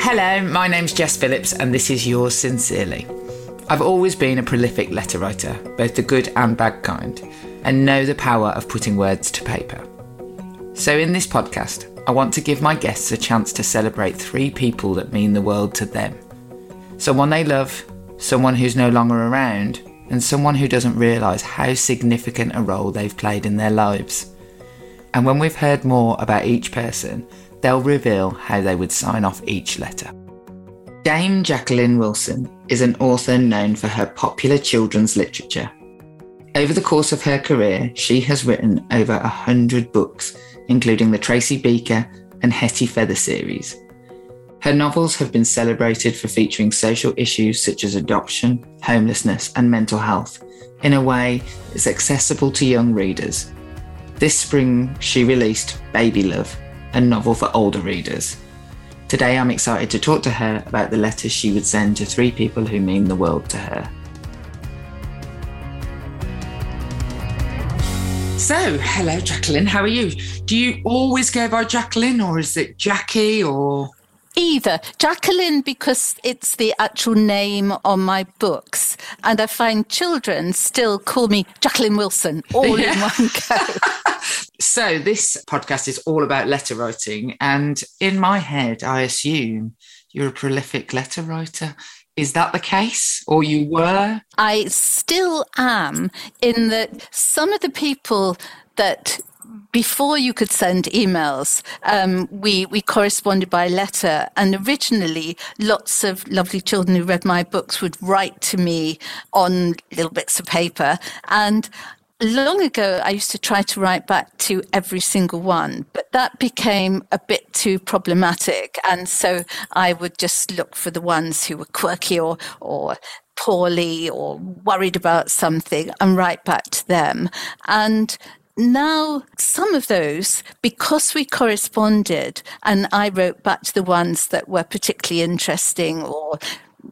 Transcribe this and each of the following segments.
Hello, my name's Jess Phillips, and this is yours sincerely. I've always been a prolific letter writer, both the good and bad kind, and know the power of putting words to paper. So, in this podcast, I want to give my guests a chance to celebrate three people that mean the world to them someone they love, someone who's no longer around, and someone who doesn't realise how significant a role they've played in their lives. And when we've heard more about each person, they'll reveal how they would sign off each letter. Dame Jacqueline Wilson is an author known for her popular children's literature. Over the course of her career, she has written over a hundred books, including the Tracy Beaker and Hetty Feather series. Her novels have been celebrated for featuring social issues such as adoption, homelessness, and mental health in a way that's accessible to young readers. This spring, she released Baby Love, a novel for older readers. Today, I'm excited to talk to her about the letters she would send to three people who mean the world to her. So, hello, Jacqueline. How are you? Do you always go by Jacqueline, or is it Jackie, or Either Jacqueline because it's the actual name on my books, and I find children still call me Jacqueline Wilson all yeah. in one go. so this podcast is all about letter writing, and in my head, I assume you're a prolific letter writer. Is that the case, or you were? I still am. In that some of the people that before you could send emails, um, we we corresponded by letter, and originally, lots of lovely children who read my books would write to me on little bits of paper, and long ago, I used to try to write back to every single one, but that became a bit too problematic. And so I would just look for the ones who were quirky or, or poorly or worried about something and write back to them. And now some of those, because we corresponded and I wrote back to the ones that were particularly interesting or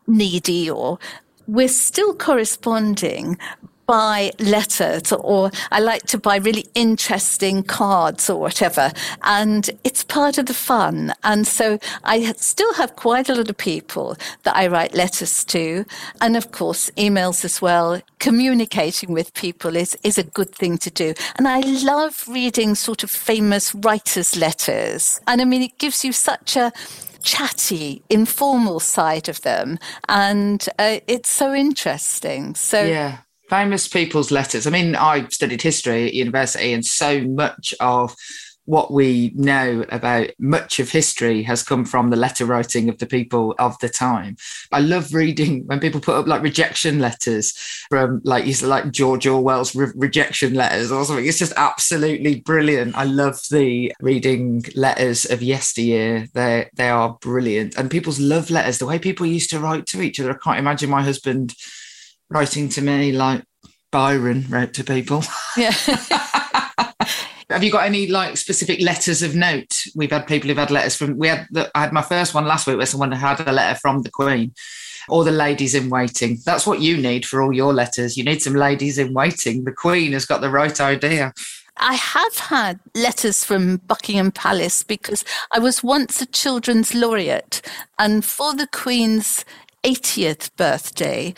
needy or we're still corresponding, buy letters or I like to buy really interesting cards or whatever. And it's part of the fun. And so I still have quite a lot of people that I write letters to. And of course, emails as well. Communicating with people is, is a good thing to do. And I love reading sort of famous writers' letters. And I mean, it gives you such a chatty, informal side of them. And uh, it's so interesting. So, yeah famous people's letters. I mean, I studied history at university, and so much of what we know about much of history has come from the letter writing of the people of the time. I love reading when people put up like rejection letters from like you said, like George Orwell's re- rejection letters or something. It's just absolutely brilliant. I love the reading letters of yesteryear. They they are brilliant, and people's love letters. The way people used to write to each other. I can't imagine my husband writing to me like Byron wrote to people. Yeah. Have you got any like specific letters of note? We've had people who've had letters from. We had. The, I had my first one last week where someone had a letter from the Queen, or the ladies in waiting. That's what you need for all your letters. You need some ladies in waiting. The Queen has got the right idea. I have had letters from Buckingham Palace because I was once a children's laureate, and for the Queen's 80th birthday,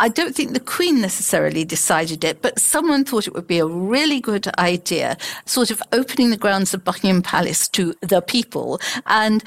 I don't think the Queen necessarily decided it, but someone thought it would be a really good idea, sort of opening the grounds of Buckingham Palace to the people and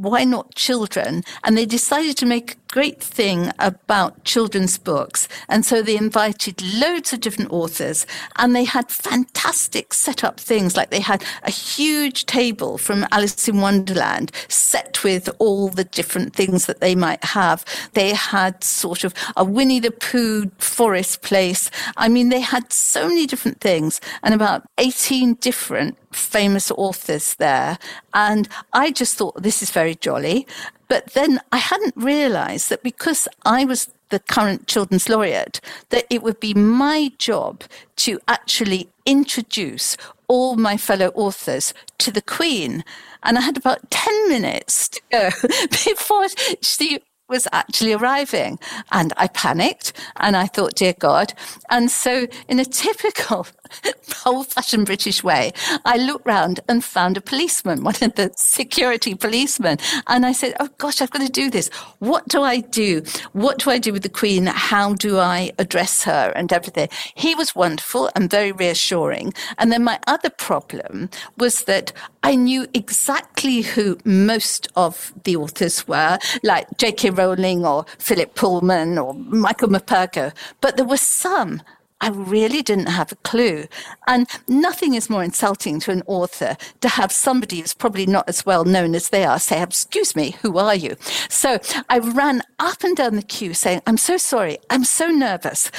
why not children? And they decided to make great thing about children's books. And so they invited loads of different authors and they had fantastic set up things. Like they had a huge table from Alice in Wonderland set with all the different things that they might have. They had sort of a Winnie the Pooh forest place. I mean, they had so many different things and about 18 different famous authors there. And I just thought this is very jolly. But then I hadn't realized that because I was the current children's laureate, that it would be my job to actually introduce all my fellow authors to the Queen. And I had about 10 minutes to go before she was actually arriving. And I panicked and I thought, dear God. And so, in a typical old fashioned British way, I looked round and found a policeman, one of the security policemen. And I said, Oh gosh, I've got to do this. What do I do? What do I do with the Queen? How do I address her and everything? He was wonderful and very reassuring. And then my other problem was that I knew exactly who most of the authors were, like J.K. Rowling or Philip Pullman or Michael Morpurgo, but there were some I really didn't have a clue. And nothing is more insulting to an author to have somebody who's probably not as well known as they are say, Excuse me, who are you? So I ran up and down the queue saying, I'm so sorry. I'm so nervous.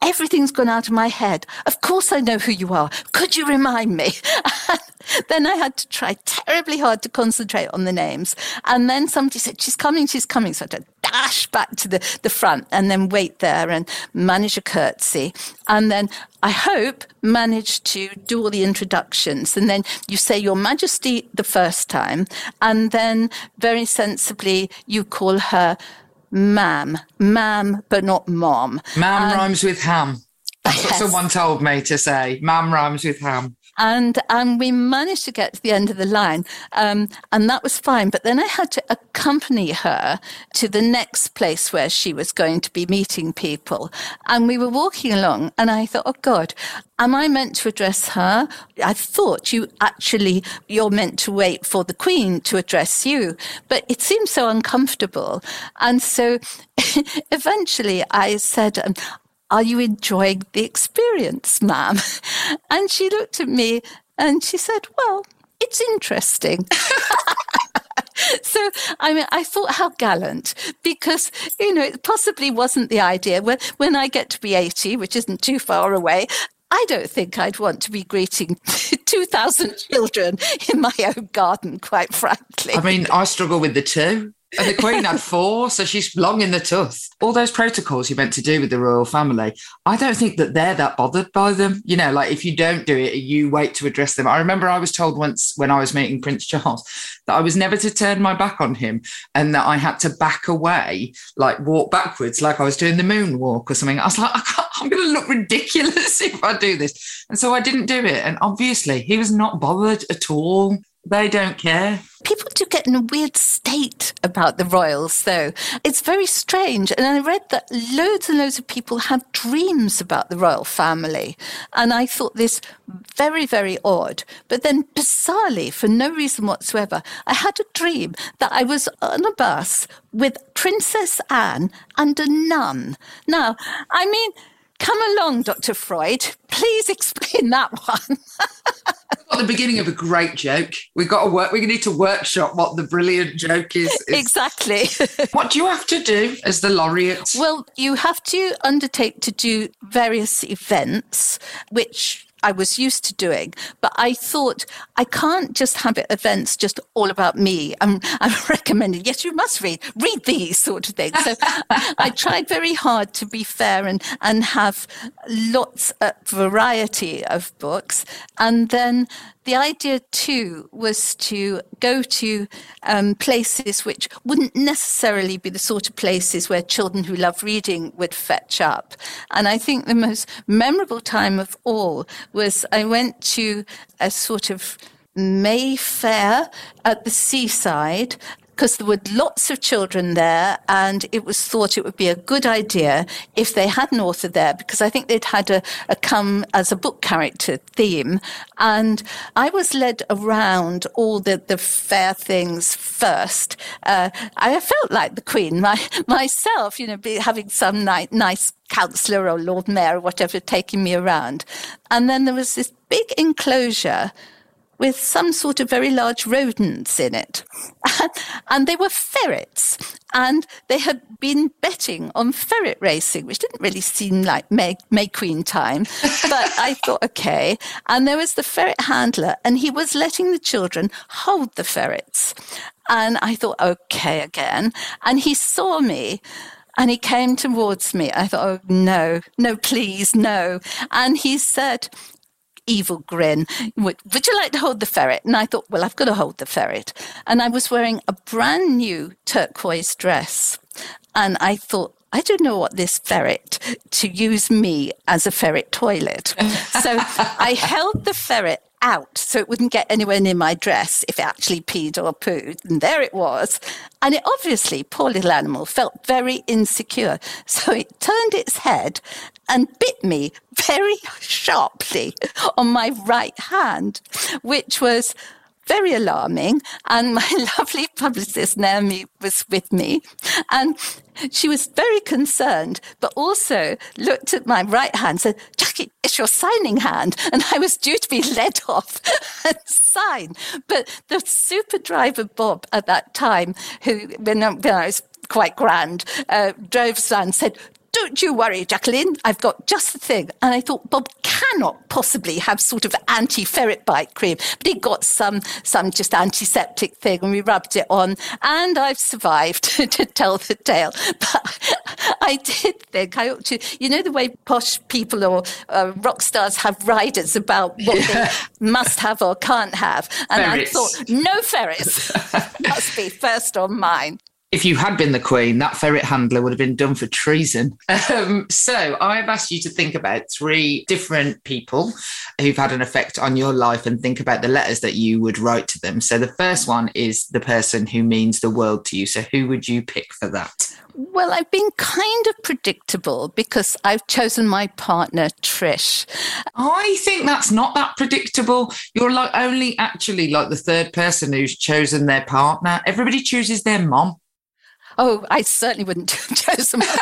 Everything's gone out of my head. Of course I know who you are. Could you remind me? then I had to try terribly hard to concentrate on the names. And then somebody said, She's coming, she's coming. So I had to dash back to the, the front and then wait there and manage a curtsy. And then I hope manage to do all the introductions. And then you say Your Majesty the first time. And then very sensibly you call her ma'am, ma'am, but not mom. Ma'am um, rhymes with ham. That's yes. what someone told me to say. Ma'am rhymes with ham and and we managed to get to the end of the line, um, and that was fine. But then I had to accompany her to the next place where she was going to be meeting people, and we were walking along, and I thought, oh God, am I meant to address her? I thought you actually you're meant to wait for the Queen to address you, but it seemed so uncomfortable, and so eventually I said. Um, are you enjoying the experience, ma'am? And she looked at me and she said, Well, it's interesting. so I mean, I thought how gallant because you know it possibly wasn't the idea. When when I get to be eighty, which isn't too far away, I don't think I'd want to be greeting 2,000 children in my own garden, quite frankly. I mean, I struggle with the two. And the Queen had four, so she's long in the tooth. All those protocols you're meant to do with the royal family, I don't think that they're that bothered by them. You know, like if you don't do it, you wait to address them. I remember I was told once when I was meeting Prince Charles that I was never to turn my back on him and that I had to back away, like walk backwards, like I was doing the moonwalk or something. I was like, I am going to look ridiculous if I do this. And so I didn't do it. And obviously, he was not bothered at all. They don't care. People do get in a weird state about the royals, though. It's very strange. And I read that loads and loads of people have dreams about the royal family. And I thought this very, very odd. But then, bizarrely, for no reason whatsoever, I had a dream that I was on a bus with Princess Anne and a nun. Now, I mean, Come along, Dr. Freud. Please explain that one. At the beginning of a great joke. We've got to work. We need to workshop what the brilliant joke is. is. Exactly. what do you have to do as the laureate? Well, you have to undertake to do various events, which I was used to doing. But I thought I can't just have events just all about me. I'm, I'm recommending, yes, you must read, read these sort of things. So I tried very hard to be fair and, and have lots of variety of books. And then the idea too was to go to um, places which wouldn't necessarily be the sort of places where children who love reading would fetch up. And I think the most memorable time of all was I went to a sort of Mayfair at the seaside because there were lots of children there, and it was thought it would be a good idea if they had an author there, because I think they'd had a, a come as a book character theme. And I was led around all the, the fair things first. Uh, I felt like the Queen my, myself, you know, be, having some ni- nice councillor or Lord Mayor or whatever taking me around. And then there was this big enclosure with some sort of very large rodents in it. and they were ferrets. And they had been betting on ferret racing, which didn't really seem like May, May Queen time. but I thought, okay. And there was the ferret handler, and he was letting the children hold the ferrets. And I thought, okay, again. And he saw me. And he came towards me. I thought, oh, no, no, please, no. And he said, evil grin. Would, would you like to hold the ferret? And I thought, well, I've got to hold the ferret. And I was wearing a brand new turquoise dress. And I thought, I don't know what this ferret to use me as a ferret toilet. so I held the ferret out so it wouldn't get anywhere near my dress if it actually peed or pooed. And there it was. And it obviously, poor little animal, felt very insecure. So it turned its head and bit me very sharply on my right hand, which was very alarming. And my lovely publicist, Naomi, was with me. And she was very concerned, but also looked at my right hand and said, Jackie, it's your signing hand. And I was due to be led off and sign. But the super driver, Bob, at that time, who, when, when I was quite grand, uh, drove and said, don't you worry, Jacqueline, I've got just the thing. And I thought Bob cannot possibly have sort of anti-ferret bite cream, but he got some, some just antiseptic thing and we rubbed it on and I've survived to tell the tale. But I did think I ought to, you know, the way posh people or uh, rock stars have riders about what yeah. they must have or can't have. And ferrets. I thought, no ferrets must be first on mine if you had been the queen, that ferret handler would have been done for treason. Um, so I've asked you to think about three different people who've had an effect on your life and think about the letters that you would write to them. So the first one is the person who means the world to you. So who would you pick for that? Well, I've been kind of predictable because I've chosen my partner, Trish. I think that's not that predictable. You're like only actually like the third person who's chosen their partner. Everybody chooses their mom. Oh, I certainly wouldn't have chosen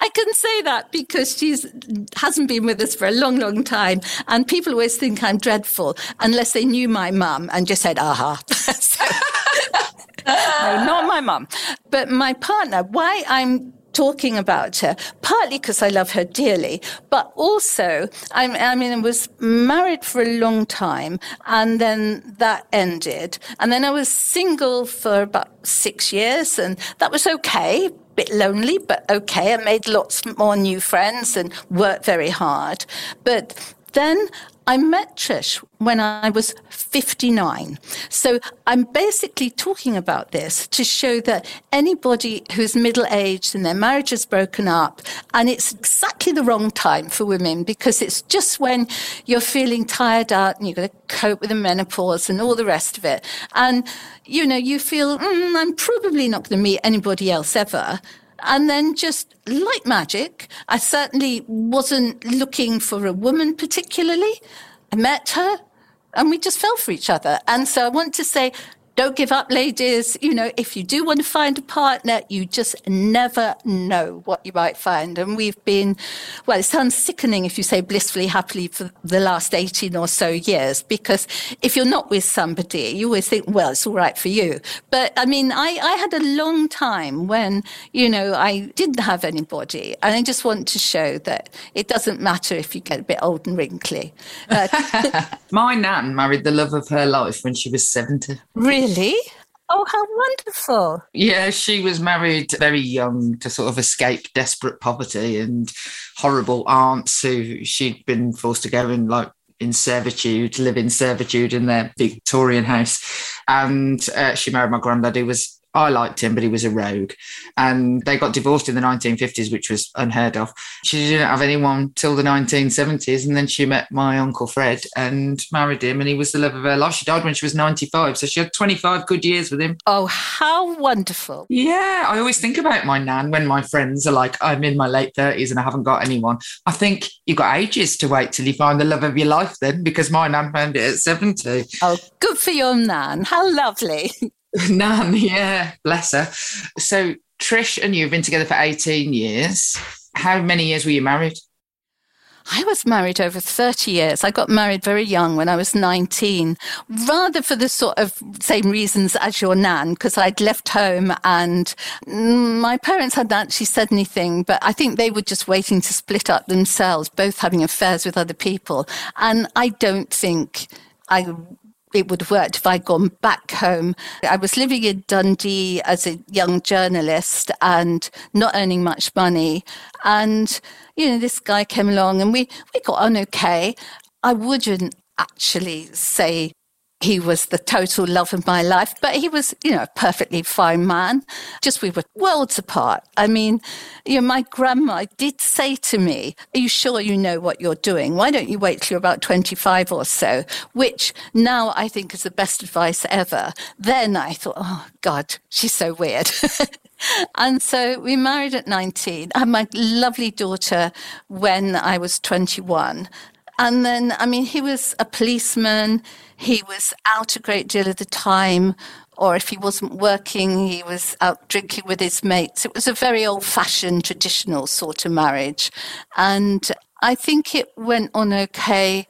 I can say that because she's hasn't been with us for a long, long time, and people always think I'm dreadful unless they knew my mum and just said, "Aha." so, no, not my mum, but my partner. Why I'm talking about her, partly because I love her dearly, but also, I, I mean, I was married for a long time and then that ended. And then I was single for about six years and that was okay a bit lonely, but okay. I made lots more new friends and worked very hard. But then I met Trish when I was 59. So I'm basically talking about this to show that anybody who's middle aged and their marriage is broken up, and it's exactly the wrong time for women because it's just when you're feeling tired out and you've got to cope with the menopause and all the rest of it. And, you know, you feel, mm, I'm probably not going to meet anybody else ever. And then just like magic, I certainly wasn't looking for a woman particularly. I met her and we just fell for each other. And so I want to say don't give up, ladies. You know, if you do want to find a partner, you just never know what you might find. And we've been, well, it sounds sickening if you say blissfully happily for the last 18 or so years, because if you're not with somebody, you always think, well, it's all right for you. But I mean, I, I had a long time when, you know, I didn't have anybody. And I just want to show that it doesn't matter if you get a bit old and wrinkly. Uh, My nan married the love of her life when she was 70. Really? Really? Oh, how wonderful. Yeah, she was married very young to sort of escape desperate poverty and horrible aunts who she'd been forced to go in like in servitude, live in servitude in their Victorian house. And uh, she married my granddad, who was I liked him, but he was a rogue. And they got divorced in the 1950s, which was unheard of. She didn't have anyone till the 1970s. And then she met my Uncle Fred and married him, and he was the love of her life. She died when she was 95. So she had 25 good years with him. Oh, how wonderful. Yeah. I always think about my nan when my friends are like, I'm in my late 30s and I haven't got anyone. I think you've got ages to wait till you find the love of your life then, because my nan found it at 70. Oh, good for your nan. How lovely. Nan, yeah, bless her. So Trish and you have been together for 18 years. How many years were you married? I was married over 30 years. I got married very young when I was 19, rather for the sort of same reasons as your nan, because I'd left home and my parents hadn't actually said anything, but I think they were just waiting to split up themselves, both having affairs with other people. And I don't think I it would have worked if I'd gone back home. I was living in Dundee as a young journalist and not earning much money. And, you know, this guy came along and we, we got on okay. I wouldn't actually say he was the total love of my life, but he was, you know, a perfectly fine man. Just we were worlds apart. I mean, you know, my grandma did say to me, Are you sure you know what you're doing? Why don't you wait till you're about 25 or so? Which now I think is the best advice ever. Then I thought, Oh God, she's so weird. and so we married at 19. I had my lovely daughter when I was 21. And then, I mean, he was a policeman. He was out a great deal of the time, or if he wasn't working, he was out drinking with his mates. It was a very old fashioned, traditional sort of marriage. And I think it went on okay,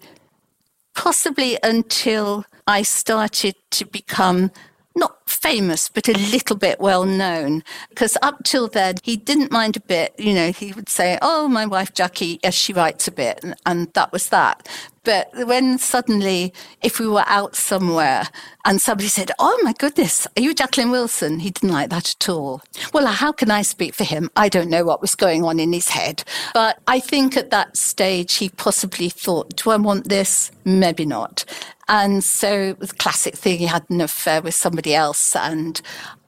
possibly until I started to become not famous, but a little bit well known. Because up till then, he didn't mind a bit. You know, he would say, Oh, my wife Jackie, yes, she writes a bit. And, and that was that. But when suddenly, if we were out somewhere and somebody said, Oh my goodness, are you Jacqueline Wilson? He didn't like that at all. Well, how can I speak for him? I don't know what was going on in his head. But I think at that stage, he possibly thought, Do I want this? Maybe not. And so it was a classic thing. He had an affair with somebody else. And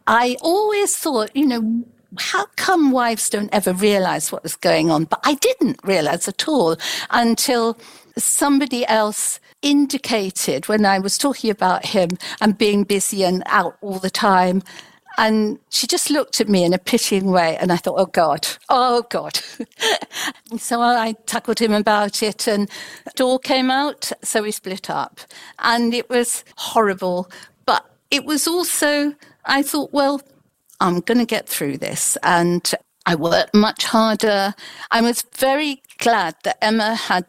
I always thought, you know, how come wives don't ever realize what was going on? But I didn't realize at all until somebody else indicated when I was talking about him and being busy and out all the time. And she just looked at me in a pitying way. And I thought, oh God, oh God. so I tackled him about it and door came out. So we split up. And it was horrible. But it was also, I thought, well, I'm going to get through this. And I worked much harder. I was very glad that Emma had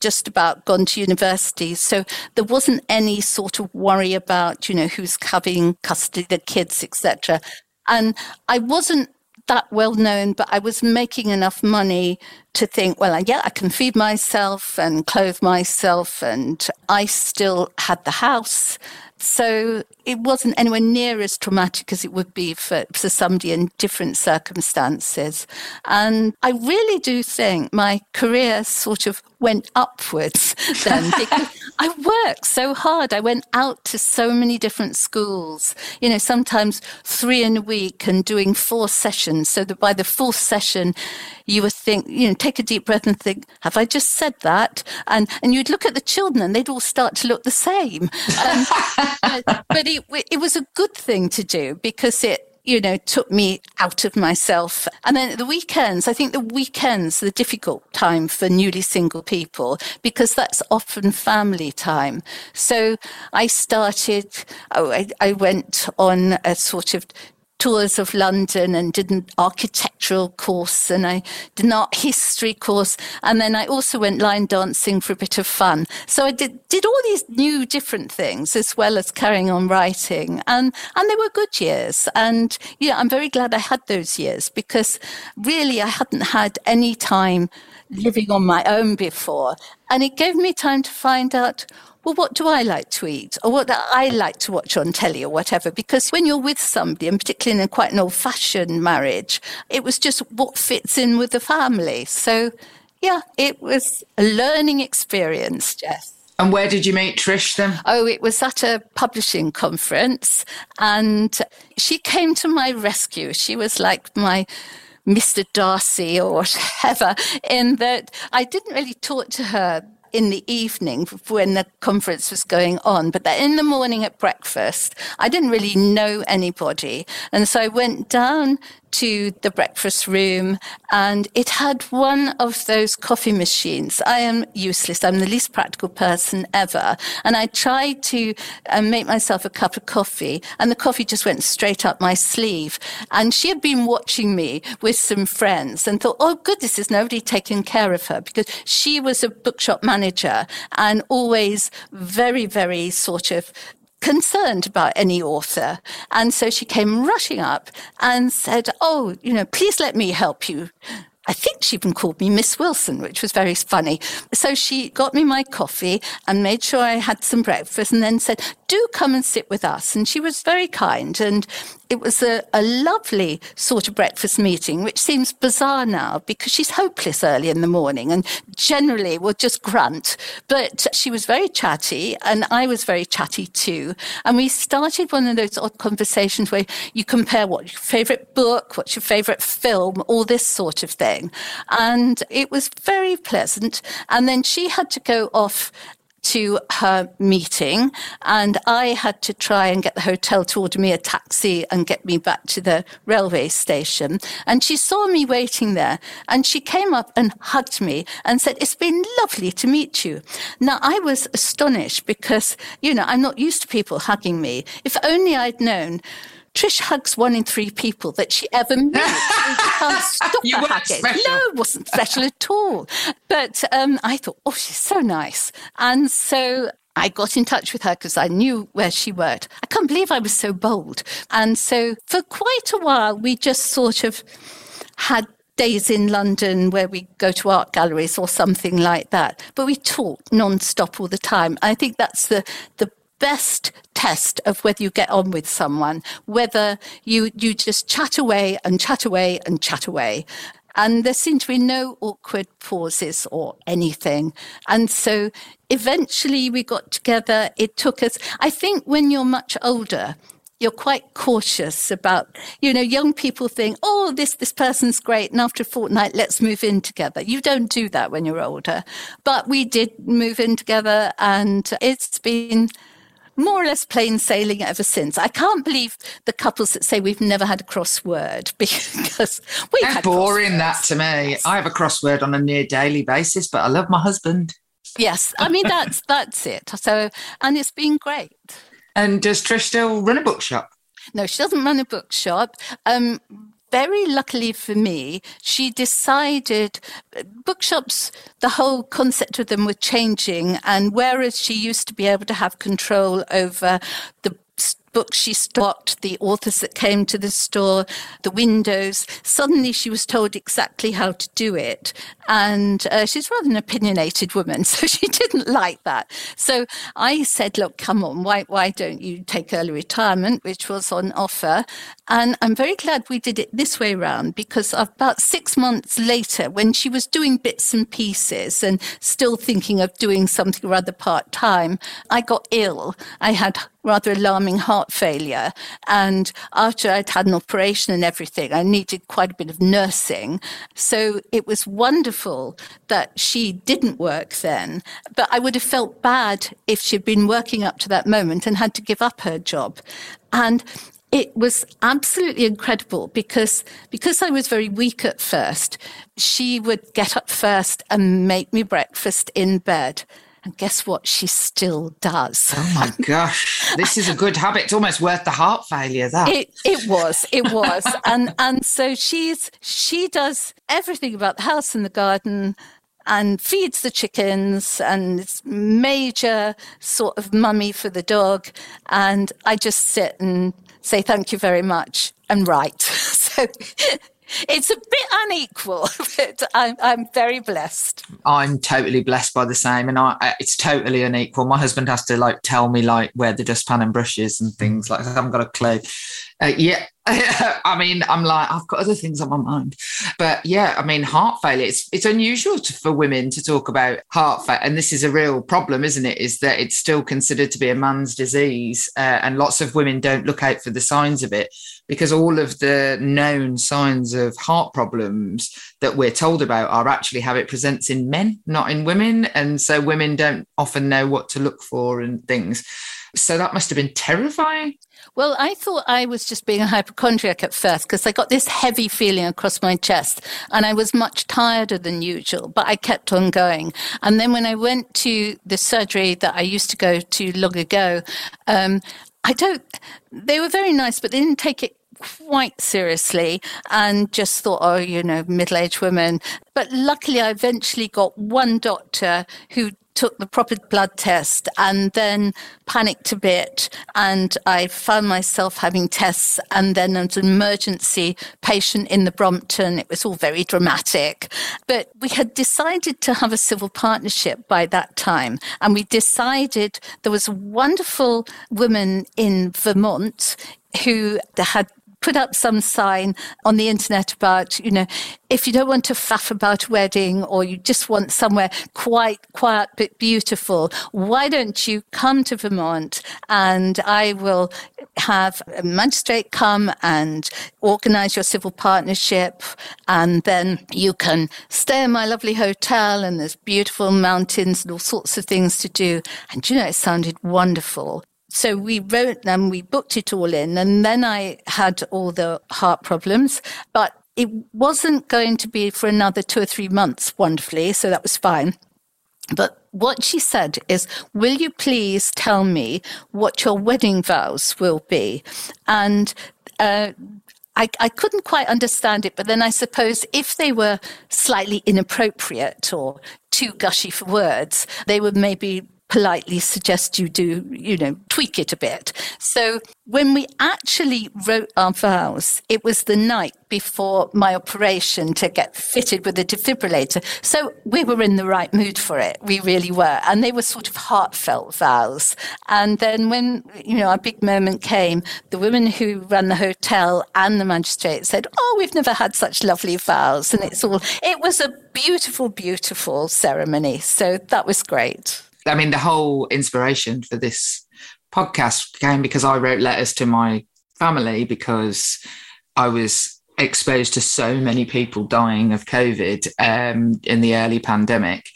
just about gone to university. So there wasn't any sort of worry about, you know, who's having custody of the kids, etc. And I wasn't that well known, but I was making enough money to think, well, yeah, I can feed myself and clothe myself. And I still had the house. So it wasn't anywhere near as traumatic as it would be for, for somebody in different circumstances. And I really do think my career sort of went upwards then because I worked so hard. I went out to so many different schools, you know, sometimes three in a week and doing four sessions so that by the fourth session, you would think, you know, take a deep breath and think, have I just said that? And, and you'd look at the children and they'd all start to look the same. Um, but, but it, was a good thing to do because it, you know, took me out of myself. And then the weekends, I think the weekends are the difficult time for newly single people because that's often family time. So I started, oh, I, I went on a sort of tours of London and did an architectural course and I did an art history course. And then I also went line dancing for a bit of fun. So I did, did all these new different things as well as carrying on writing. And, and they were good years. And yeah, I'm very glad I had those years because really I hadn't had any time living on my own before. And it gave me time to find out well, what do I like to eat or what do I like to watch on telly or whatever? Because when you're with somebody, and particularly in a quite an old fashioned marriage, it was just what fits in with the family. So, yeah, it was a learning experience, Jess. And where did you meet Trish then? Oh, it was at a publishing conference, and she came to my rescue. She was like my Mr. Darcy or whatever, in that I didn't really talk to her in the evening when the conference was going on, but in the morning at breakfast, I didn't really know anybody. And so I went down to the breakfast room and it had one of those coffee machines. I am useless. I'm the least practical person ever. And I tried to uh, make myself a cup of coffee and the coffee just went straight up my sleeve. And she had been watching me with some friends and thought, oh goodness, is nobody taking care of her? Because she was a bookshop manager and always very, very sort of concerned about any author. And so she came rushing up and said, Oh, you know, please let me help you. I think she even called me Miss Wilson, which was very funny. So she got me my coffee and made sure I had some breakfast and then said, do come and sit with us. And she was very kind. And it was a, a lovely sort of breakfast meeting, which seems bizarre now because she's hopeless early in the morning and generally will just grunt. But she was very chatty and I was very chatty too. And we started one of those odd conversations where you compare what your favorite book, what's your favorite film, all this sort of thing. And it was very pleasant. And then she had to go off to her meeting and I had to try and get the hotel to order me a taxi and get me back to the railway station. And she saw me waiting there and she came up and hugged me and said, it's been lovely to meet you. Now I was astonished because, you know, I'm not used to people hugging me. If only I'd known Trish hugs one in three people that she ever meets. you can't stop you her hugging. Special. No, it wasn't special at all. But um, I thought, oh, she's so nice. And so I got in touch with her because I knew where she worked. I can't believe I was so bold. And so for quite a while, we just sort of had days in London where we go to art galleries or something like that. But we talk non-stop all the time. I think that's the, the best test of whether you get on with someone, whether you, you just chat away and chat away and chat away. And there seemed to be no awkward pauses or anything. And so eventually we got together. It took us, I think when you're much older, you're quite cautious about, you know, young people think, oh, this, this person's great. And after a fortnight, let's move in together. You don't do that when you're older. But we did move in together and it's been more or less plain sailing ever since. I can't believe the couples that say we've never had a crossword because we've How had boring crosswords. that to me. I have a crossword on a near daily basis, but I love my husband. Yes, I mean that's that's it. So and it's been great. And does Trish still run a bookshop? No, she doesn't run a bookshop. Um, very luckily for me, she decided uh, bookshops, the whole concept of them were changing. And whereas she used to be able to have control over the books she stocked, the authors that came to the store, the windows. Suddenly she was told exactly how to do it. And uh, she's rather an opinionated woman, so she didn't like that. So I said, look, come on, why, why don't you take early retirement, which was on offer? And I'm very glad we did it this way round because about six months later, when she was doing bits and pieces and still thinking of doing something rather part time, I got ill. I had rather alarming heart failure. And after I'd had an operation and everything, I needed quite a bit of nursing. So it was wonderful that she didn't work then. But I would have felt bad if she'd been working up to that moment and had to give up her job. And it was absolutely incredible because because I was very weak at first, she would get up first and make me breakfast in bed. And guess what? She still does. Oh my gosh, this is a good habit. It's almost worth the heart failure. That it it was it was, and and so she's she does everything about the house and the garden, and feeds the chickens, and it's major sort of mummy for the dog, and I just sit and say thank you very much and write. so it's a bit unequal, but I'm, I'm very blessed. I'm totally blessed by the same, and I, it's totally unequal. My husband has to like tell me like where the dustpan and brushes and things like. I haven't got a clue. Uh, yeah, I mean, I'm like, I've got other things on my mind. But yeah, I mean, heart failure, it's, it's unusual to, for women to talk about heart failure. And this is a real problem, isn't it? Is that it's still considered to be a man's disease. Uh, and lots of women don't look out for the signs of it because all of the known signs of heart problems that we're told about are actually how it presents in men, not in women. And so women don't often know what to look for and things. So that must have been terrifying. Well, I thought I was just being a hypochondriac at first because I got this heavy feeling across my chest and I was much tireder than usual, but I kept on going. And then when I went to the surgery that I used to go to long ago, um, I don't, they were very nice, but they didn't take it quite seriously and just thought, oh, you know, middle aged women. But luckily, I eventually got one doctor who took the proper blood test and then panicked a bit. And I found myself having tests and then an emergency patient in the Brompton. It was all very dramatic. But we had decided to have a civil partnership by that time. And we decided there was a wonderful woman in Vermont who had put up some sign on the internet about, you know, if you don't want to faff about a wedding or you just want somewhere quite quiet but beautiful, why don't you come to Vermont and I will have a magistrate come and organize your civil partnership and then you can stay in my lovely hotel and there's beautiful mountains and all sorts of things to do. And you know, it sounded wonderful. So we wrote them, we booked it all in, and then I had all the heart problems, but it wasn't going to be for another two or three months, wonderfully, so that was fine. But what she said is, Will you please tell me what your wedding vows will be? And uh, I, I, couldn't quite understand it, but then I suppose if they were slightly inappropriate or too gushy for words, they would maybe politely suggest you do, you know, tweak it a bit. So when we actually wrote our vows, it was the night before my operation to get fitted with a defibrillator. So we were in the right mood for it. We really were. And they were sort of heartfelt vows. And then when, you know, our big moment came, the women who ran the hotel and the magistrate said, Oh, we've never had such lovely vows. And it's all, it was a beautiful, beautiful ceremony. So that was great. I mean, the whole inspiration for this podcast came because I wrote letters to my family because I was exposed to so many people dying of COVID um, in the early pandemic.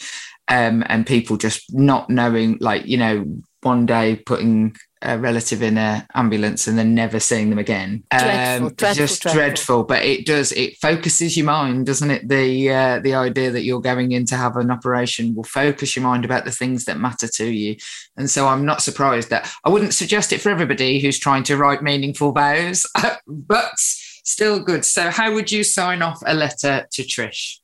Um, and people just not knowing, like, you know, one day putting a relative in an ambulance and then never seeing them again. Dreadful, um, dreadful, just dreadful. dreadful. But it does it focuses your mind, doesn't it? The uh, the idea that you're going in to have an operation will focus your mind about the things that matter to you. And so I'm not surprised that I wouldn't suggest it for everybody who's trying to write meaningful vows, but still good. So how would you sign off a letter to Trish?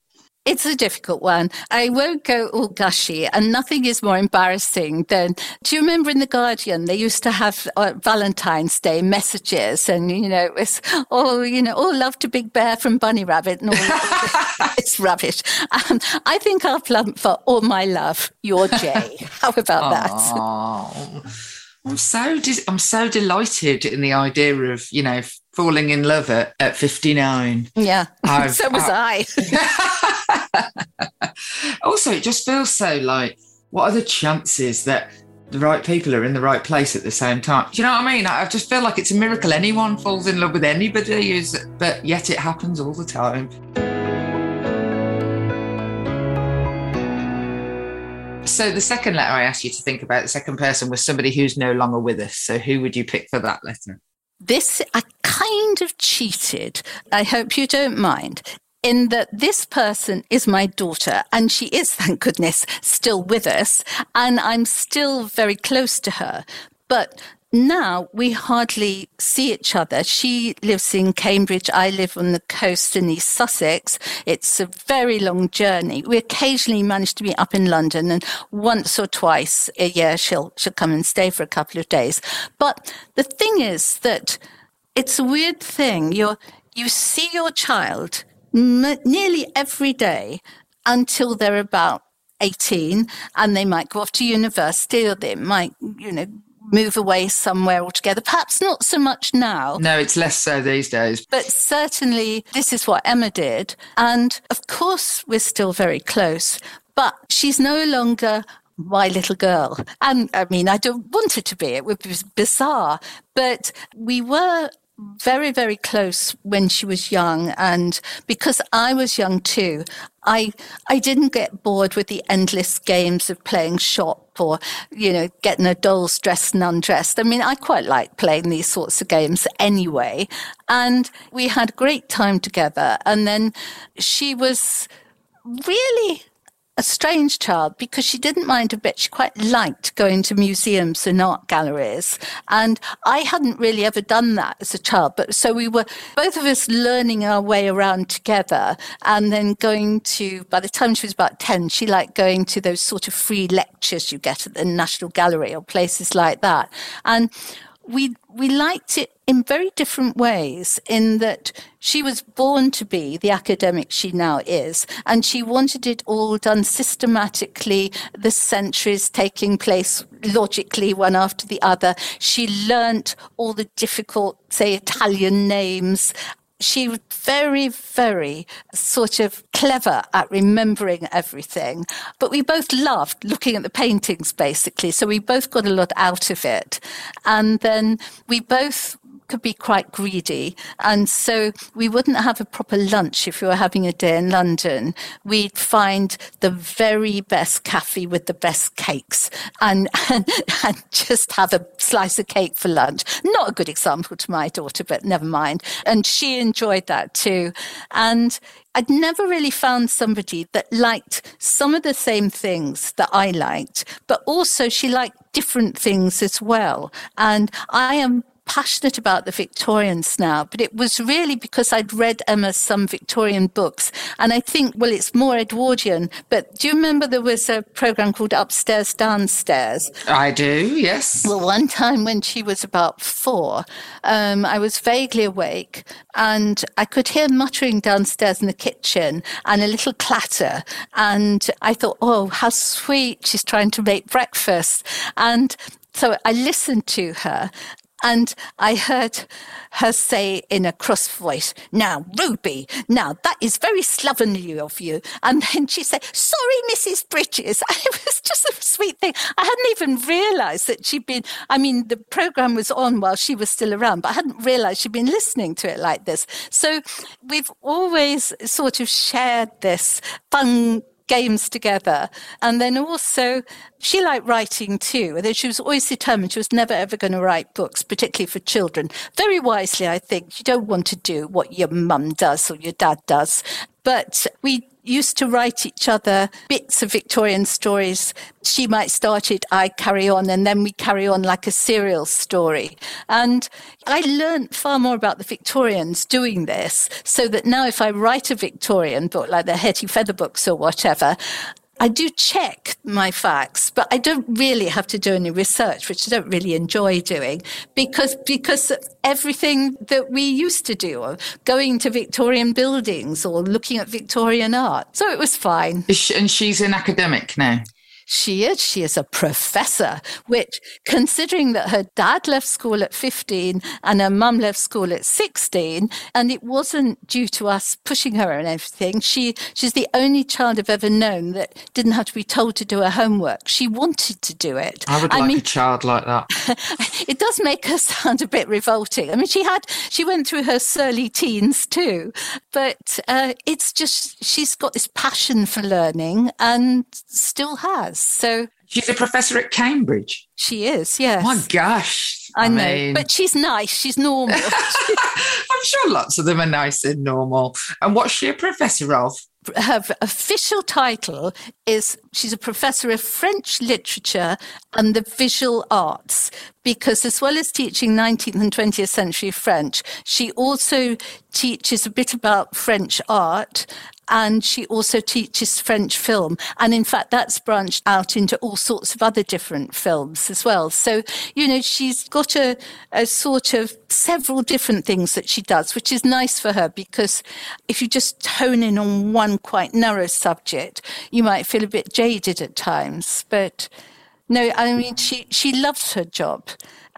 It's a difficult one. I won't go all gushy, and nothing is more embarrassing than. Do you remember in the Guardian they used to have uh, Valentine's Day messages, and you know it was oh you know all love to Big Bear from Bunny Rabbit and all. it's rubbish. Um, I think I'll plump for all my love, your Jay. How about that? I'm so I'm so delighted in the idea of you know falling in love at, at 59. Yeah, so was I. also, it just feels so like, what are the chances that the right people are in the right place at the same time? Do you know what I mean? I just feel like it's a miracle anyone falls in love with anybody, is, but yet it happens all the time. So the second letter I asked you to think about, the second person was somebody who's no longer with us. So who would you pick for that letter? This I kind of cheated. I hope you don't mind in that this person is my daughter and she is, thank goodness, still with us and I'm still very close to her. But now we hardly see each other. She lives in Cambridge. I live on the coast in East Sussex. It's a very long journey. We occasionally manage to be up in London and once or twice a year she'll, she'll come and stay for a couple of days. But the thing is that it's a weird thing. You're, you see your child m- nearly every day until they're about 18 and they might go off to university or they might, you know, move away somewhere altogether. Perhaps not so much now. No, it's less so these days. But certainly, this is what Emma did. And of course, we're still very close, but she's no longer my little girl. And I mean, I don't want it to be, it would be bizarre, but we were very, very close when she was young. And because I was young too, I, I didn't get bored with the endless games of playing shop or, you know, getting a doll's dressed and undressed. I mean, I quite like playing these sorts of games anyway. And we had great time together. And then she was really a strange child because she didn't mind a bit. She quite liked going to museums and art galleries. And I hadn't really ever done that as a child. But so we were both of us learning our way around together and then going to, by the time she was about 10, she liked going to those sort of free lectures you get at the National Gallery or places like that. And we we liked it in very different ways in that she was born to be the academic she now is and she wanted it all done systematically the centuries taking place logically one after the other. She learnt all the difficult say italian names she was very, very sort of clever at remembering everything. But we both loved looking at the paintings, basically. So we both got a lot out of it. And then we both could be quite greedy. And so we wouldn't have a proper lunch if we were having a day in London. We'd find the very best cafe with the best cakes and, and, and just have a slice of cake for lunch. Not a good example to my daughter, but never mind. And she enjoyed that too. And I'd never really found somebody that liked some of the same things that I liked, but also she liked different things as well. And I am passionate about the Victorians now, but it was really because I'd read Emma some Victorian books. And I think, well, it's more Edwardian, but do you remember there was a program called Upstairs, Downstairs? I do, yes. Well, one time when she was about four, um, I was vaguely awake and I could hear muttering downstairs in the kitchen and a little clatter. And I thought, oh, how sweet. She's trying to make breakfast. And so I listened to her and I heard her say in a cross voice, Now, Ruby, now that is very slovenly of you. And then she said, Sorry, Mrs. Bridges. And it was just a sweet thing. I hadn't even realized that she'd been, I mean, the program was on while she was still around, but I hadn't realized she'd been listening to it like this. So we've always sort of shared this fun games together. And then also, she liked writing too. Although she was always determined she was never ever going to write books, particularly for children. Very wisely, I think. You don't want to do what your mum does or your dad does. But we used to write each other bits of Victorian stories. She might start it, I carry on, and then we carry on like a serial story. And I learned far more about the Victorians doing this, so that now if I write a Victorian book, like the Hetty Feather books or whatever, I do check my facts, but I don't really have to do any research, which I don't really enjoy doing because, because everything that we used to do, going to Victorian buildings or looking at Victorian art. So it was fine. And she's an academic now. She is. She is a professor, which, considering that her dad left school at 15 and her mum left school at 16, and it wasn't due to us pushing her and everything. She, she's the only child I've ever known that didn't have to be told to do her homework. She wanted to do it. I would I like mean, a child like that. it does make her sound a bit revolting. I mean, she had, she went through her surly teens too, but uh, it's just, she's got this passion for learning and still has. So she's a professor at Cambridge. She is, yes. My gosh. I, I know, mean... but she's nice. She's normal. I'm sure lots of them are nice and normal. And what's she a professor of? her official title is she's a professor of French literature and the visual arts because as well as teaching 19th and 20th century French, she also teaches a bit about French art and she also teaches French film. And in fact, that's branched out into all sorts of other different films as well. So, you know, she's got a, a sort of several different things that she does, which is nice for her because if you just hone in on one quite narrow subject, you might feel a bit jaded at times. But No, I mean she she loves her job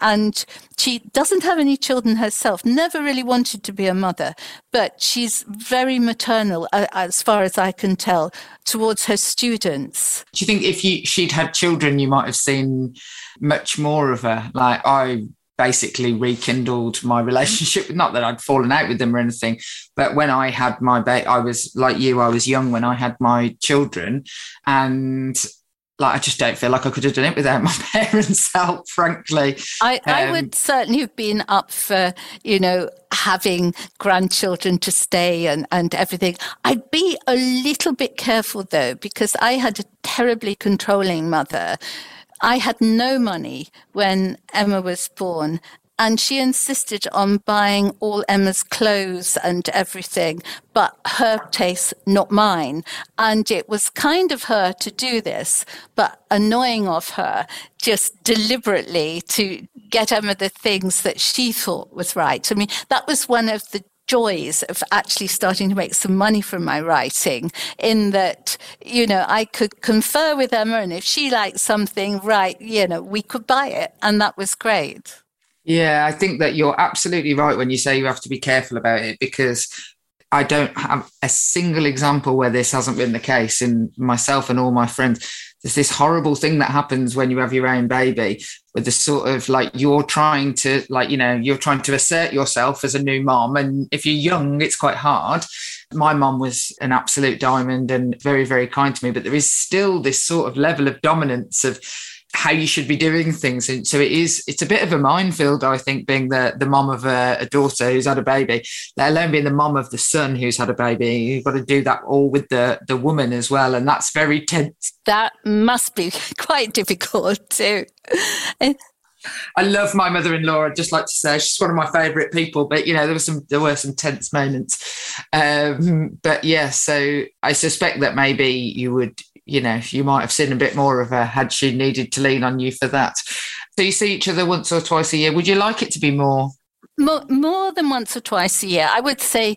and she doesn't have any children herself, never really wanted to be a mother, but she's very maternal, uh, as far as I can tell, towards her students. Do you think if you she'd had children, you might have seen much more of her? Like I basically rekindled my relationship. Not that I'd fallen out with them or anything, but when I had my baby, I was like you, I was young when I had my children, and like I just don't feel like I could have done it without my parents' help, frankly. I, um, I would certainly have been up for, you know, having grandchildren to stay and, and everything. I'd be a little bit careful though, because I had a terribly controlling mother. I had no money when Emma was born, and she insisted on buying all Emma's clothes and everything, but her taste, not mine. And it was kind of her to do this, but annoying of her just deliberately to get Emma the things that she thought was right. I mean, that was one of the joys of actually starting to make some money from my writing in that, you know, I could confer with Emma and if she liked something, right, you know, we could buy it. And that was great. Yeah, I think that you're absolutely right when you say you have to be careful about it because I don't have a single example where this hasn't been the case in myself and all my friends. There's this horrible thing that happens when you have your own baby with the sort of like you're trying to like you know you're trying to assert yourself as a new mom and if you're young it's quite hard my mom was an absolute diamond and very very kind to me but there is still this sort of level of dominance of how you should be doing things. And so it is, it's a bit of a minefield, I think, being the, the mom of a, a, daughter who's had a baby, let alone being the mom of the son who's had a baby. You've got to do that all with the, the woman as well. And that's very tense. That must be quite difficult too. I love my mother-in-law. I'd just like to say she's one of my favourite people. But you know, there were some there were some tense moments. Um, but yeah, so I suspect that maybe you would you know, you might have seen a bit more of her had she needed to lean on you for that. So you see each other once or twice a year. Would you like it to be more? More, more than once or twice a year. I would say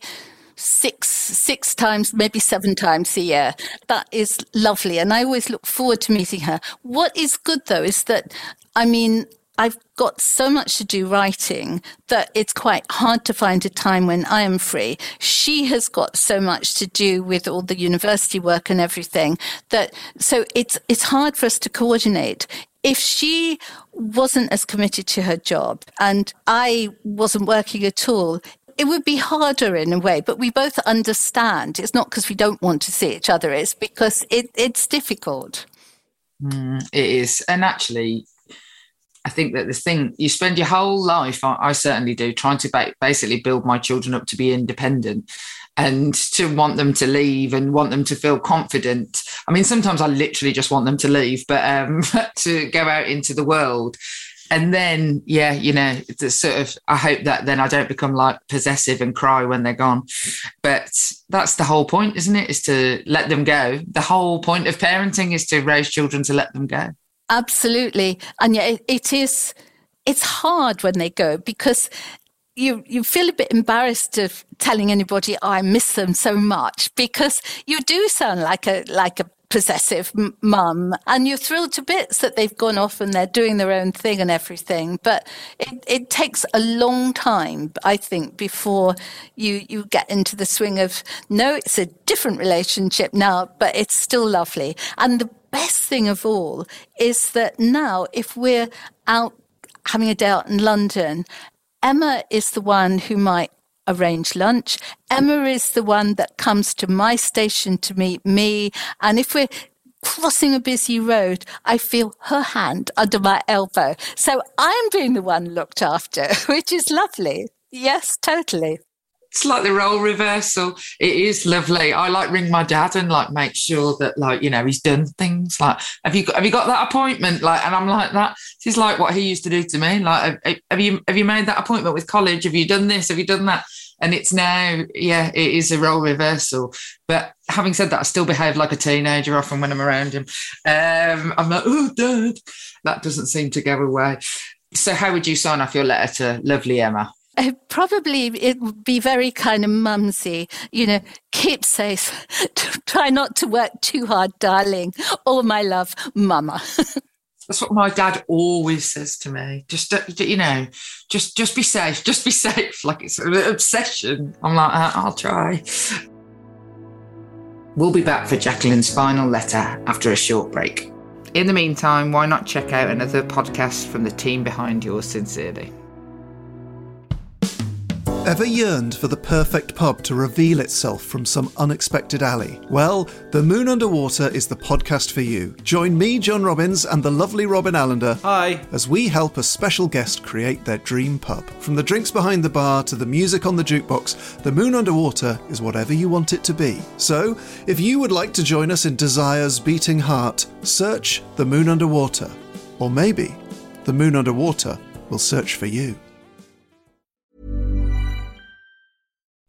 six six times maybe seven times a year that is lovely and i always look forward to meeting her what is good though is that i mean I've got so much to do writing that it's quite hard to find a time when I am free. She has got so much to do with all the university work and everything that so it's it's hard for us to coordinate. If she wasn't as committed to her job and I wasn't working at all, it would be harder in a way, but we both understand. It's not because we don't want to see each other, it's because it, it's difficult. Mm, it is. And actually, I think that the thing you spend your whole life, I, I certainly do, trying to ba- basically build my children up to be independent and to want them to leave and want them to feel confident. I mean, sometimes I literally just want them to leave, but um, to go out into the world. And then, yeah, you know, sort of, I hope that then I don't become like possessive and cry when they're gone. But that's the whole point, isn't it? Is to let them go. The whole point of parenting is to raise children to let them go. Absolutely. And yet it, it is, it's hard when they go because you you feel a bit embarrassed of telling anybody oh, I miss them so much because you do sound like a like a possessive mum and you're thrilled to bits that they've gone off and they're doing their own thing and everything but it, it takes a long time I think before you you get into the swing of no it's a different relationship now but it's still lovely and the best thing of all is that now, if we're out having a day out in London, Emma is the one who might arrange lunch. Emma is the one that comes to my station to meet me. And if we're crossing a busy road, I feel her hand under my elbow. So I'm being the one looked after, which is lovely. Yes, totally it's like the role reversal. It is lovely. I like ring my dad and like make sure that like you know he's done things. Like have you got, have you got that appointment? Like and I'm like that. This is like what he used to do to me. Like have, have you have you made that appointment with college? Have you done this? Have you done that? And it's now yeah, it is a role reversal. But having said that, I still behave like a teenager often when I'm around him. Um, I'm like oh dad, that doesn't seem to go away. So how would you sign off your letter to lovely Emma? Uh, probably it would be very kind of mumsy, you know, keep safe, try not to work too hard, darling. All my love, mama. That's what my dad always says to me. Just uh, you know, just just be safe, just be safe. Like it's an obsession. I'm like, uh, I'll try. We'll be back for Jacqueline's final letter after a short break. In the meantime, why not check out another podcast from the team behind yours sincerely? Ever yearned for the perfect pub to reveal itself from some unexpected alley? Well, The Moon Underwater is the podcast for you. Join me, John Robins, and the lovely Robin Allender. Hi. As we help a special guest create their dream pub. From the drinks behind the bar to the music on the jukebox, The Moon Underwater is whatever you want it to be. So, if you would like to join us in Desire's beating heart, search The Moon Underwater. Or maybe The Moon Underwater will search for you.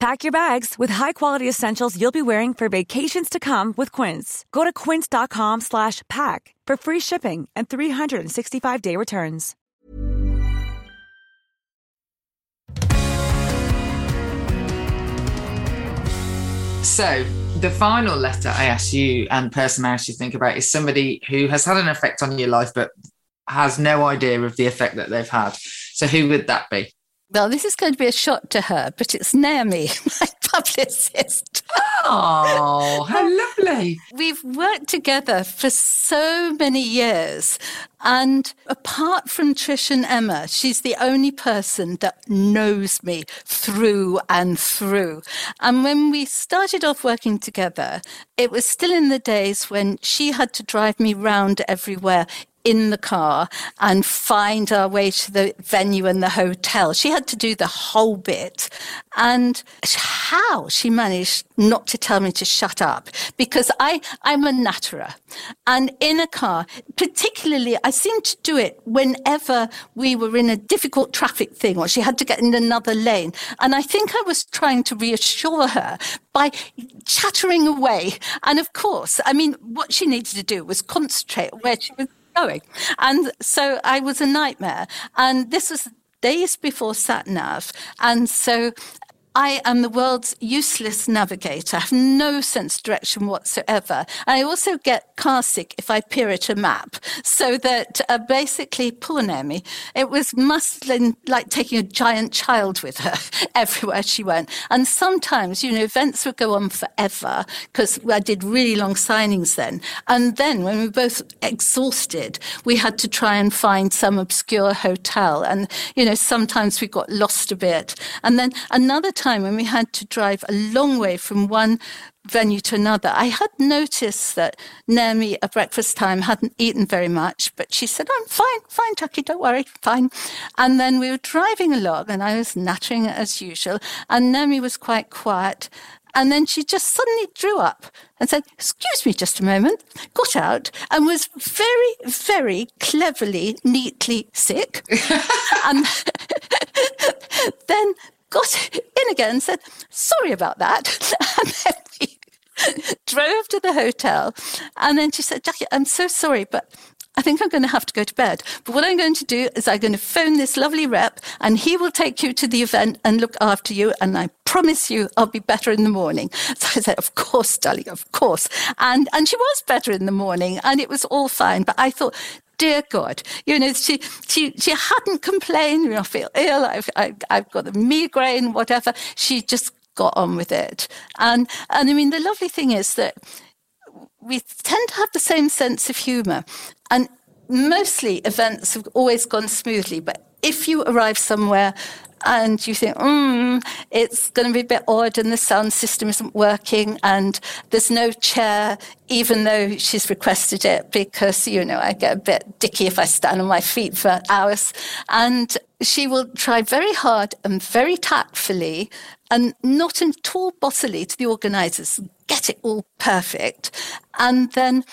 Pack your bags with high-quality essentials you'll be wearing for vacations to come with Quince. Go to quince.com slash pack for free shipping and 365-day returns. So, the final letter I ask you and person I ask you to think about is somebody who has had an effect on your life but has no idea of the effect that they've had. So, who would that be? Well, this is going to be a shock to her, but it's Naomi, my publicist. Oh, how lovely. We've worked together for so many years. And apart from Trish and Emma, she's the only person that knows me through and through. And when we started off working together, it was still in the days when she had to drive me round everywhere in the car and find our way to the venue and the hotel. She had to do the whole bit. And how she managed not to tell me to shut up because I, I'm a natterer. And in a car, particularly, I seemed to do it whenever we were in a difficult traffic thing or she had to get in another lane. And I think I was trying to reassure her by chattering away. And of course, I mean, what she needed to do was concentrate where she was going. And so I was a nightmare. And this was days before sat nav. And so I am the world's useless navigator. I have no sense of direction whatsoever. I also get car sick if I peer at a map. So that uh, basically, poor Naomi, it was muscling like taking a giant child with her everywhere she went. And sometimes, you know, events would go on forever because I did really long signings then. And then when we were both exhausted, we had to try and find some obscure hotel. And, you know, sometimes we got lost a bit. And then another time, time when we had to drive a long way from one venue to another, I had noticed that Naomi at breakfast time hadn't eaten very much, but she said, I'm fine, fine, Jackie, don't worry, fine. And then we were driving along and I was nattering as usual, and Naomi was quite quiet. And then she just suddenly drew up and said, Excuse me just a moment, got out and was very, very cleverly, neatly sick. and then got in again and said, sorry about that. And then we drove to the hotel. And then she said, Jackie, I'm so sorry, but I think I'm going to have to go to bed. But what I'm going to do is I'm going to phone this lovely rep and he will take you to the event and look after you. And I promise you I'll be better in the morning. So I said, of course, darling, of course. And, and she was better in the morning and it was all fine. But I thought, dear God, you know, she, she, she hadn't complained, you know, I feel ill, I've, I, I've got a migraine, whatever. She just got on with it. And, and I mean, the lovely thing is that we tend to have the same sense of humour. And mostly events have always gone smoothly. But if you arrive somewhere and you think, hmm, it's going to be a bit odd and the sound system isn't working and there's no chair, even though she's requested it because, you know, I get a bit dicky if I stand on my feet for hours. And she will try very hard and very tactfully and not at all bossily to the organisers, get it all perfect. And then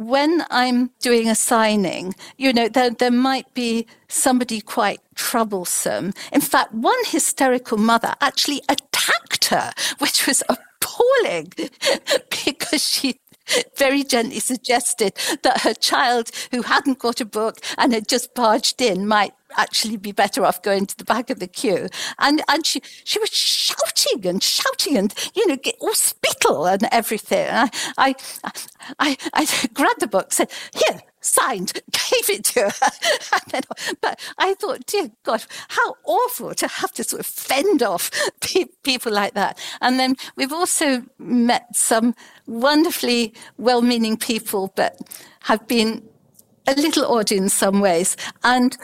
when I'm doing a signing, you know, there, there might be somebody quite troublesome. In fact, one hysterical mother actually attacked her, which was appalling because she very gently suggested that her child who hadn't got a book and had just barged in might actually be better off going to the back of the queue. And, and she, she was shouting and shouting and, you know, all spittle and everything. And I, I, I, I grabbed the book, said, here, signed, gave it to her. then, but I thought, dear God, how awful to have to sort of fend off pe- people like that. And then we've also met some wonderfully well meaning people, but have been a little odd in some ways. And,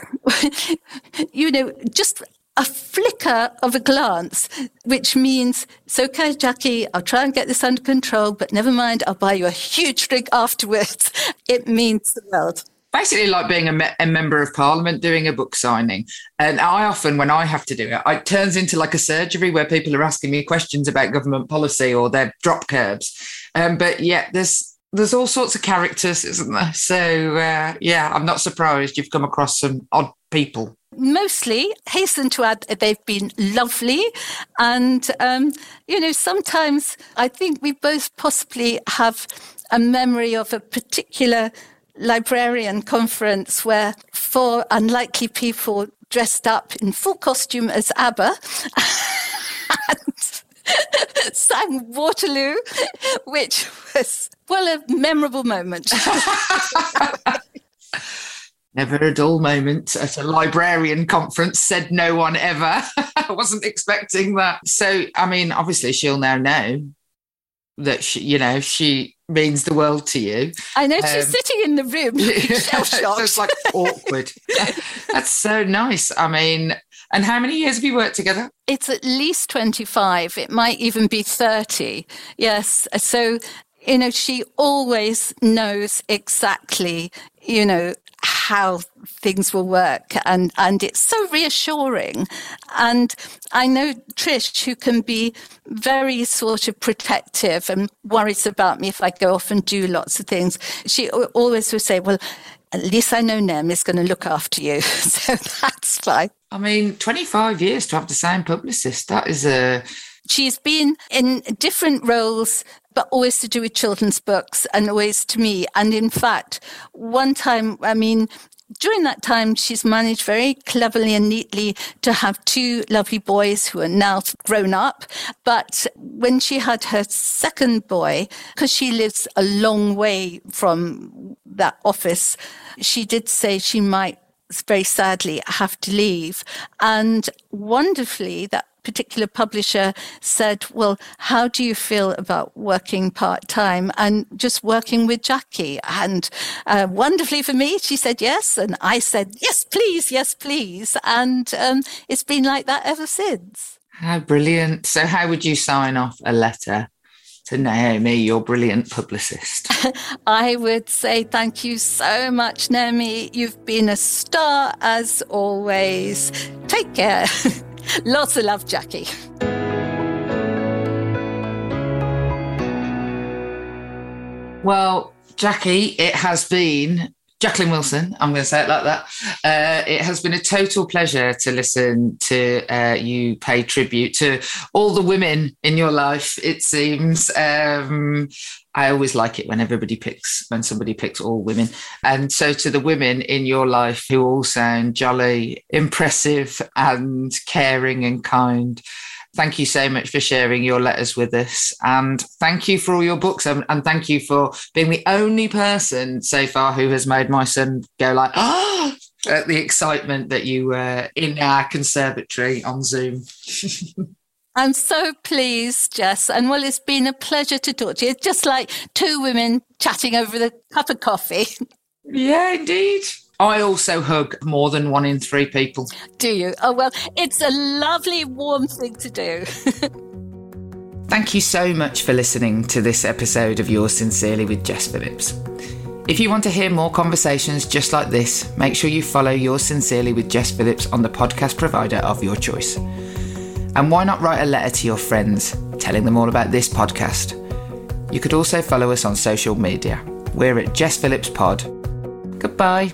you know, just a flicker of a glance, which means, it's okay, Jackie, I'll try and get this under control, but never mind, I'll buy you a huge drink afterwards. It means the world. Basically, like being a, me- a, member of parliament doing a book signing. And I often, when I have to do it, it turns into like a surgery where people are asking me questions about government policy or their drop curbs. Um, but yeah, there's there's all sorts of characters, isn't there? So uh, yeah, I'm not surprised you've come across some odd people. Mostly, hasten to add, that they've been lovely, and um, you know, sometimes I think we both possibly have a memory of a particular librarian conference where four unlikely people dressed up in full costume as ABBA. and sang Waterloo, which was, well, a memorable moment. Never a dull moment at a librarian conference, said no one ever. I wasn't expecting that. So, I mean, obviously, she'll now know that she, you know, she means the world to you. I know she's um, sitting in the room, shocked. it's like awkward. That's so nice. I mean, and how many years have you worked together? It's at least 25. It might even be 30. Yes. So, you know, she always knows exactly, you know, how things will work and and it's so reassuring and i know trish who can be very sort of protective and worries about me if i go off and do lots of things she always would say well at least I know Nem is going to look after you. so that's fine. I mean, 25 years to have the same publicist, that is a. She's been in different roles, but always to do with children's books and always to me. And in fact, one time, I mean, during that time, she's managed very cleverly and neatly to have two lovely boys who are now grown up. But when she had her second boy, because she lives a long way from that office, she did say she might very sadly have to leave. And wonderfully, that particular publisher said, Well, how do you feel about working part time and just working with Jackie? And uh, wonderfully for me, she said yes. And I said, Yes, please, yes, please. And um, it's been like that ever since. How brilliant. So, how would you sign off a letter? to Naomi, your brilliant publicist? I would say thank you so much, Naomi. You've been a star as always. Take care. Lots of love, Jackie. Well, Jackie, it has been Jacqueline Wilson, I'm going to say it like that. Uh, it has been a total pleasure to listen to uh, you pay tribute to all the women in your life, it seems. Um, I always like it when everybody picks, when somebody picks all women. And so to the women in your life who all sound jolly, impressive, and caring and kind. Thank you so much for sharing your letters with us. And thank you for all your books. And, and thank you for being the only person so far who has made my son go like, oh, at the excitement that you were in our conservatory on Zoom. I'm so pleased, Jess. And well, it's been a pleasure to talk to you. It's just like two women chatting over the cup of coffee. Yeah, indeed. I also hug more than one in three people. Do you? Oh, well, it's a lovely, warm thing to do. Thank you so much for listening to this episode of Yours Sincerely with Jess Phillips. If you want to hear more conversations just like this, make sure you follow Yours Sincerely with Jess Phillips on the podcast provider of your choice. And why not write a letter to your friends, telling them all about this podcast? You could also follow us on social media. We're at Jess Phillips Pod. Goodbye.